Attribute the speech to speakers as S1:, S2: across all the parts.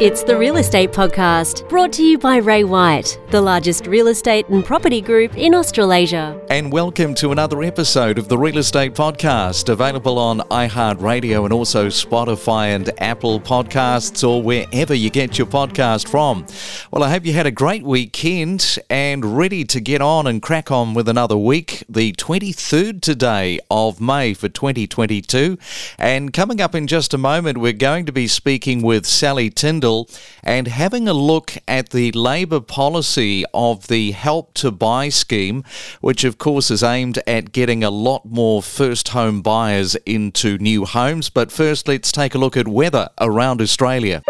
S1: It's the Real Estate Podcast, brought to you by Ray White, the largest real estate and property group in Australasia.
S2: And welcome to another episode of the Real Estate Podcast, available on iHeartRadio and also Spotify and Apple Podcasts or wherever you get your podcast from. Well, I hope you had a great weekend and ready to get on and crack on with another week, the 23rd today of May for 2022. And coming up in just a moment, we're going to be speaking with Sally Tindall and having a look at the Labor policy of the Help to Buy scheme, which of course is aimed at getting a lot more first home buyers into new homes. But first, let's take a look at weather around Australia.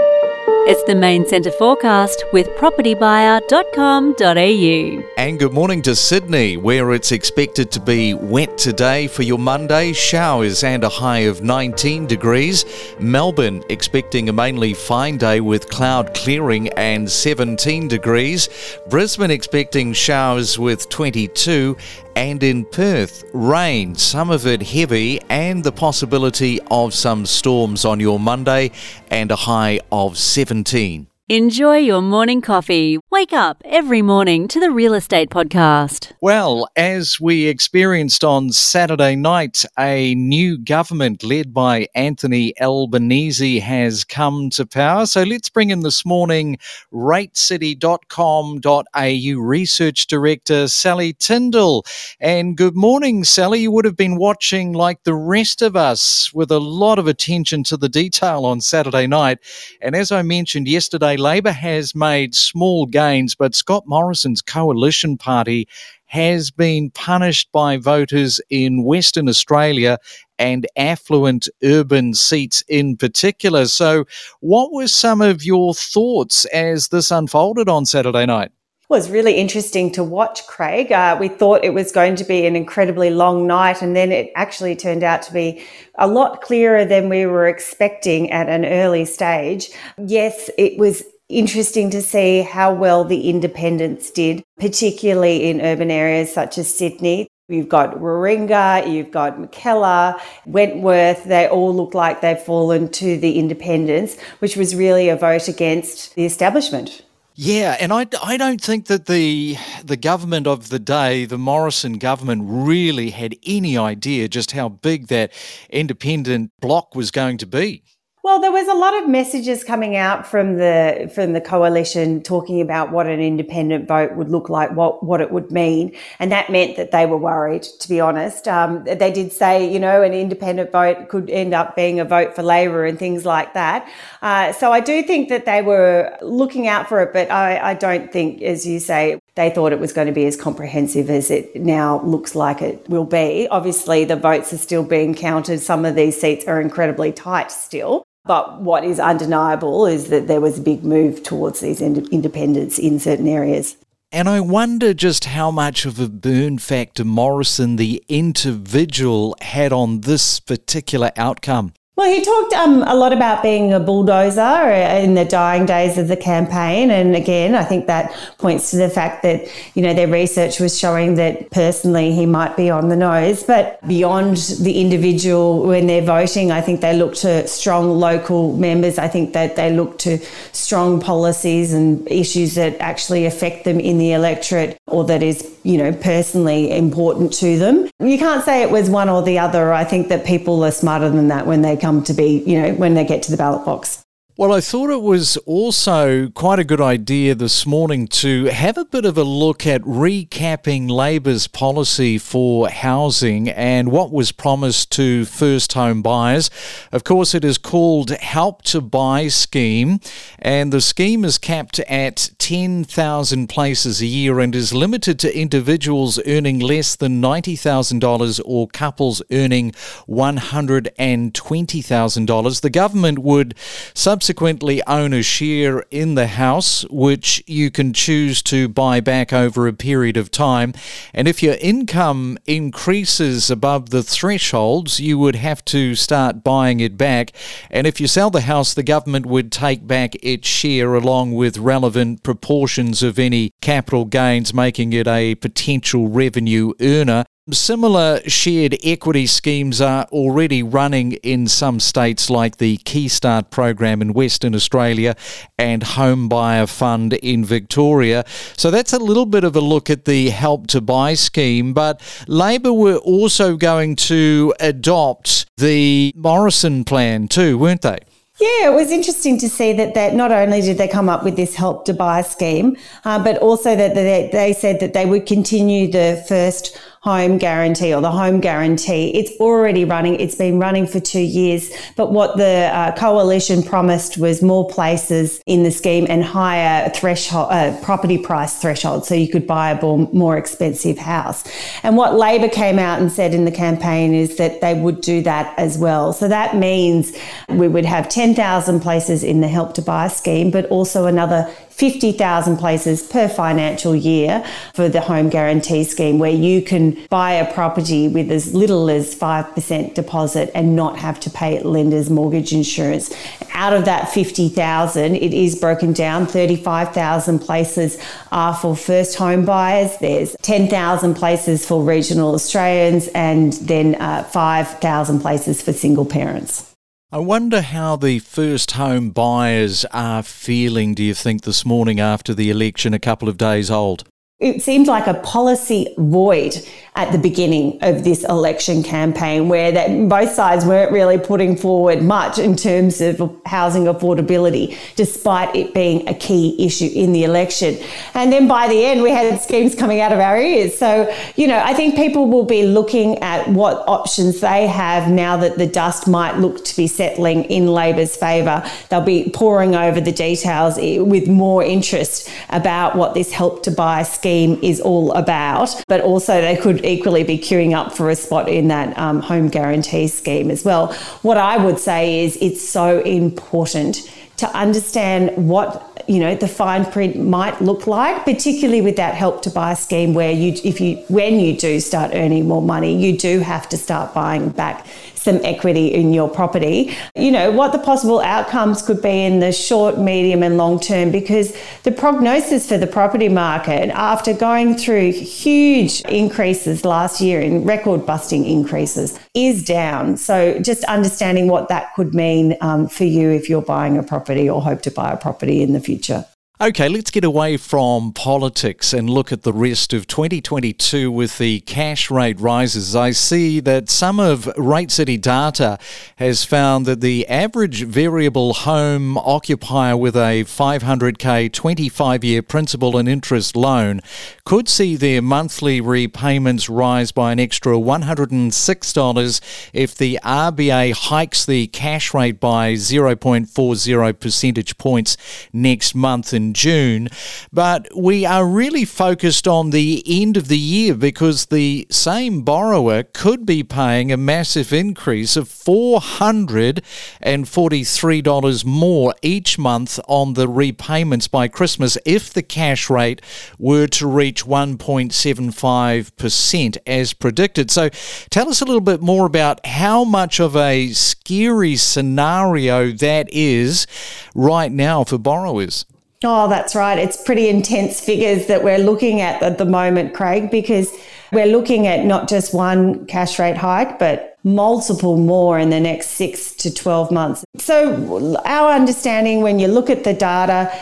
S1: It's the main centre forecast with propertybuyer.com.au.
S2: And good morning to Sydney, where it's expected to be wet today for your Monday. Showers and a high of 19 degrees. Melbourne expecting a mainly fine day with cloud clearing and 17 degrees. Brisbane expecting showers with 22 and in Perth, rain, some of it heavy, and the possibility of some storms on your Monday, and a high of 17.
S1: Enjoy your morning coffee. Wake up every morning to the Real Estate Podcast.
S2: Well, as we experienced on Saturday night, a new government led by Anthony Albanese has come to power. So let's bring in this morning ratecity.com.au Research Director Sally Tindall. And good morning, Sally. You would have been watching, like the rest of us, with a lot of attention to the detail on Saturday night. And as I mentioned yesterday, Labor has made small gains, but Scott Morrison's coalition party has been punished by voters in Western Australia and affluent urban seats in particular. So, what were some of your thoughts as this unfolded on Saturday night?
S3: Was really interesting to watch, Craig. Uh, we thought it was going to be an incredibly long night, and then it actually turned out to be a lot clearer than we were expecting at an early stage. Yes, it was interesting to see how well the independents did, particularly in urban areas such as Sydney. You've got Warringah, you've got Mackellar, Wentworth. They all look like they've fallen to the independents, which was really a vote against the establishment.
S2: Yeah, and I, I don't think that the the government of the day, the Morrison government, really had any idea just how big that independent block was going to be.
S3: Well, there was a lot of messages coming out from the from the coalition talking about what an independent vote would look like, what what it would mean, and that meant that they were worried. To be honest, um, they did say, you know, an independent vote could end up being a vote for Labor and things like that. Uh, so I do think that they were looking out for it, but I, I don't think, as you say, they thought it was going to be as comprehensive as it now looks like it will be. Obviously, the votes are still being counted. Some of these seats are incredibly tight still. But what is undeniable is that there was a big move towards these independents in certain areas.
S2: And I wonder just how much of a burn factor Morrison, the individual, had on this particular outcome.
S3: Well, he talked um, a lot about being a bulldozer in the dying days of the campaign. And again, I think that points to the fact that, you know, their research was showing that personally he might be on the nose. But beyond the individual, when they're voting, I think they look to strong local members. I think that they look to strong policies and issues that actually affect them in the electorate or that is, you know, personally important to them. You can't say it was one or the other. I think that people are smarter than that when they come come to be, you know, when they get to the ballot box.
S2: Well, I thought it was also quite a good idea this morning to have a bit of a look at recapping Labor's policy for housing and what was promised to first home buyers. Of course, it is called Help to Buy Scheme, and the scheme is capped at 10,000 places a year and is limited to individuals earning less than $90,000 or couples earning $120,000. The government would subsidize subsequently own a share in the house, which you can choose to buy back over a period of time. And if your income increases above the thresholds, you would have to start buying it back. And if you sell the house, the government would take back its share along with relevant proportions of any capital gains, making it a potential revenue earner. Similar shared equity schemes are already running in some states like the Keystart program in Western Australia and Home Buyer Fund in Victoria. So that's a little bit of a look at the Help to Buy scheme. But Labor were also going to adopt the Morrison plan too, weren't they?
S3: Yeah, it was interesting to see that, that not only did they come up with this help to buy scheme, uh, but also that they, they said that they would continue the first home guarantee or the home guarantee. It's already running. It's been running for two years. But what the uh, coalition promised was more places in the scheme and higher threshold, uh, property price threshold, so you could buy a more expensive house. And what Labor came out and said in the campaign is that they would do that as well. So that means we would have 10,000 places in the Help to Buy scheme, but also another 50,000 places per financial year for the home guarantee scheme where you can buy a property with as little as 5% deposit and not have to pay lender's mortgage insurance. Out of that 50,000, it is broken down. 35,000 places are for first home buyers. There's 10,000 places for regional Australians and then uh, 5,000 places for single parents.
S2: I wonder how the first home buyers are feeling, do you think, this morning after the election a couple of days old?
S3: It seemed like a policy void at the beginning of this election campaign where that both sides weren't really putting forward much in terms of housing affordability despite it being a key issue in the election. And then by the end we had schemes coming out of our ears. So you know i think people will be looking at what options they have now that the dust might look to be settling in labor's favour. They'll be poring over the details with more interest about what this help to buy scheme is all about but also they could equally be queuing up for a spot in that um, home guarantee scheme as well. What I would say is it's so important to understand what you know the fine print might look like particularly with that help to buy scheme where you if you when you do start earning more money you do have to start buying back some equity in your property. You know, what the possible outcomes could be in the short, medium, and long term, because the prognosis for the property market after going through huge increases last year in record busting increases is down. So, just understanding what that could mean um, for you if you're buying a property or hope to buy a property in the future.
S2: Okay, let's get away from politics and look at the rest of 2022 with the cash rate rises. I see that some of Rate City data has found that the average variable home occupier with a 500k 25 year principal and interest loan could see their monthly repayments rise by an extra $106 if the RBA hikes the cash rate by 0.40 percentage points next month June. But we are really focused on the end of the year because the same borrower could be paying a massive increase of $443 more each month on the repayments by Christmas if the cash rate were to reach 1.75% as predicted. So tell us a little bit more about how much of a scary scenario that is right now for borrowers.
S3: Oh, that's right. It's pretty intense figures that we're looking at at the moment, Craig, because we're looking at not just one cash rate hike, but multiple more in the next six to 12 months. So, our understanding when you look at the data,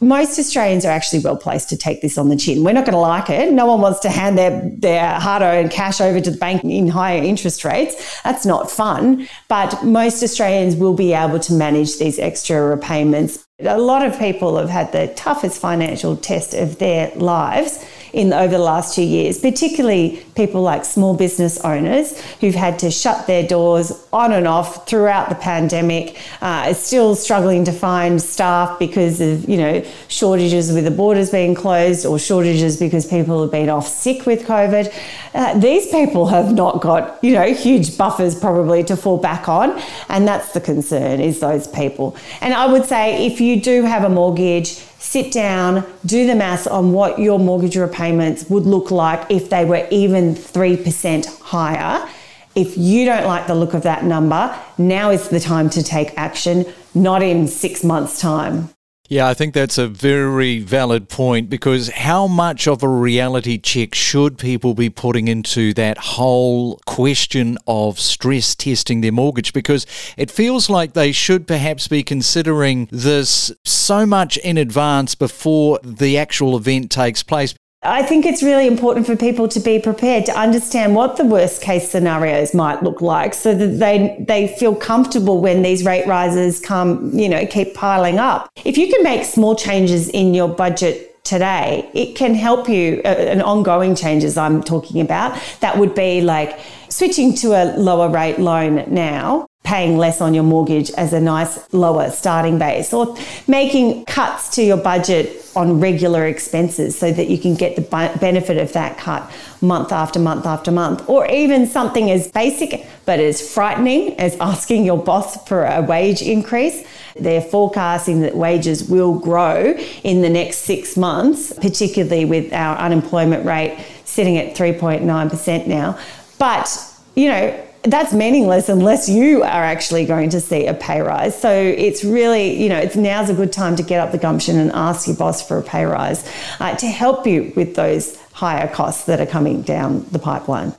S3: most Australians are actually well placed to take this on the chin. We're not going to like it. No one wants to hand their, their hard earned cash over to the bank in higher interest rates. That's not fun. But most Australians will be able to manage these extra repayments a lot of people have had the toughest financial test of their lives in over the last two years, particularly people like small business owners who've had to shut their doors on and off throughout the pandemic, uh, still struggling to find staff because of you know shortages with the borders being closed or shortages because people have been off sick with COVID. Uh, these people have not got you know huge buffers probably to fall back on, and that's the concern is those people. And I would say if you do have a mortgage sit down, do the maths on what your mortgage repayments would look like if they were even 3% higher. If you don't like the look of that number, now is the time to take action, not in six months' time.
S2: Yeah, I think that's a very valid point because how much of a reality check should people be putting into that whole question of stress testing their mortgage? Because it feels like they should perhaps be considering this so much in advance before the actual event takes place.
S3: I think it's really important for people to be prepared to understand what the worst case scenarios might look like so that they they feel comfortable when these rate rises come, you know, keep piling up. If you can make small changes in your budget today, it can help you uh, an ongoing changes I'm talking about. That would be like switching to a lower rate loan now paying less on your mortgage as a nice lower starting base or making cuts to your budget on regular expenses so that you can get the benefit of that cut month after month after month. Or even something as basic but as frightening as asking your boss for a wage increase. They're forecasting that wages will grow in the next 6 months particularly with our unemployment rate sitting at 3.9% now. But you know that's meaningless unless you are actually going to see a pay rise. So it's really, you know, it's now's a good time to get up the gumption and ask your boss for a pay rise uh, to help you with those higher costs that are coming down the pipeline.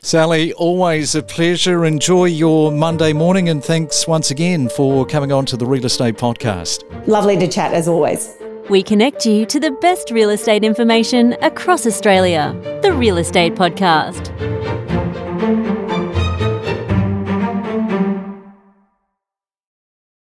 S2: Sally, always a pleasure. Enjoy your Monday morning and thanks once again for coming on to the Real Estate Podcast.
S3: Lovely to chat as always.
S1: We connect you to the best real estate information across Australia. The Real Estate Podcast.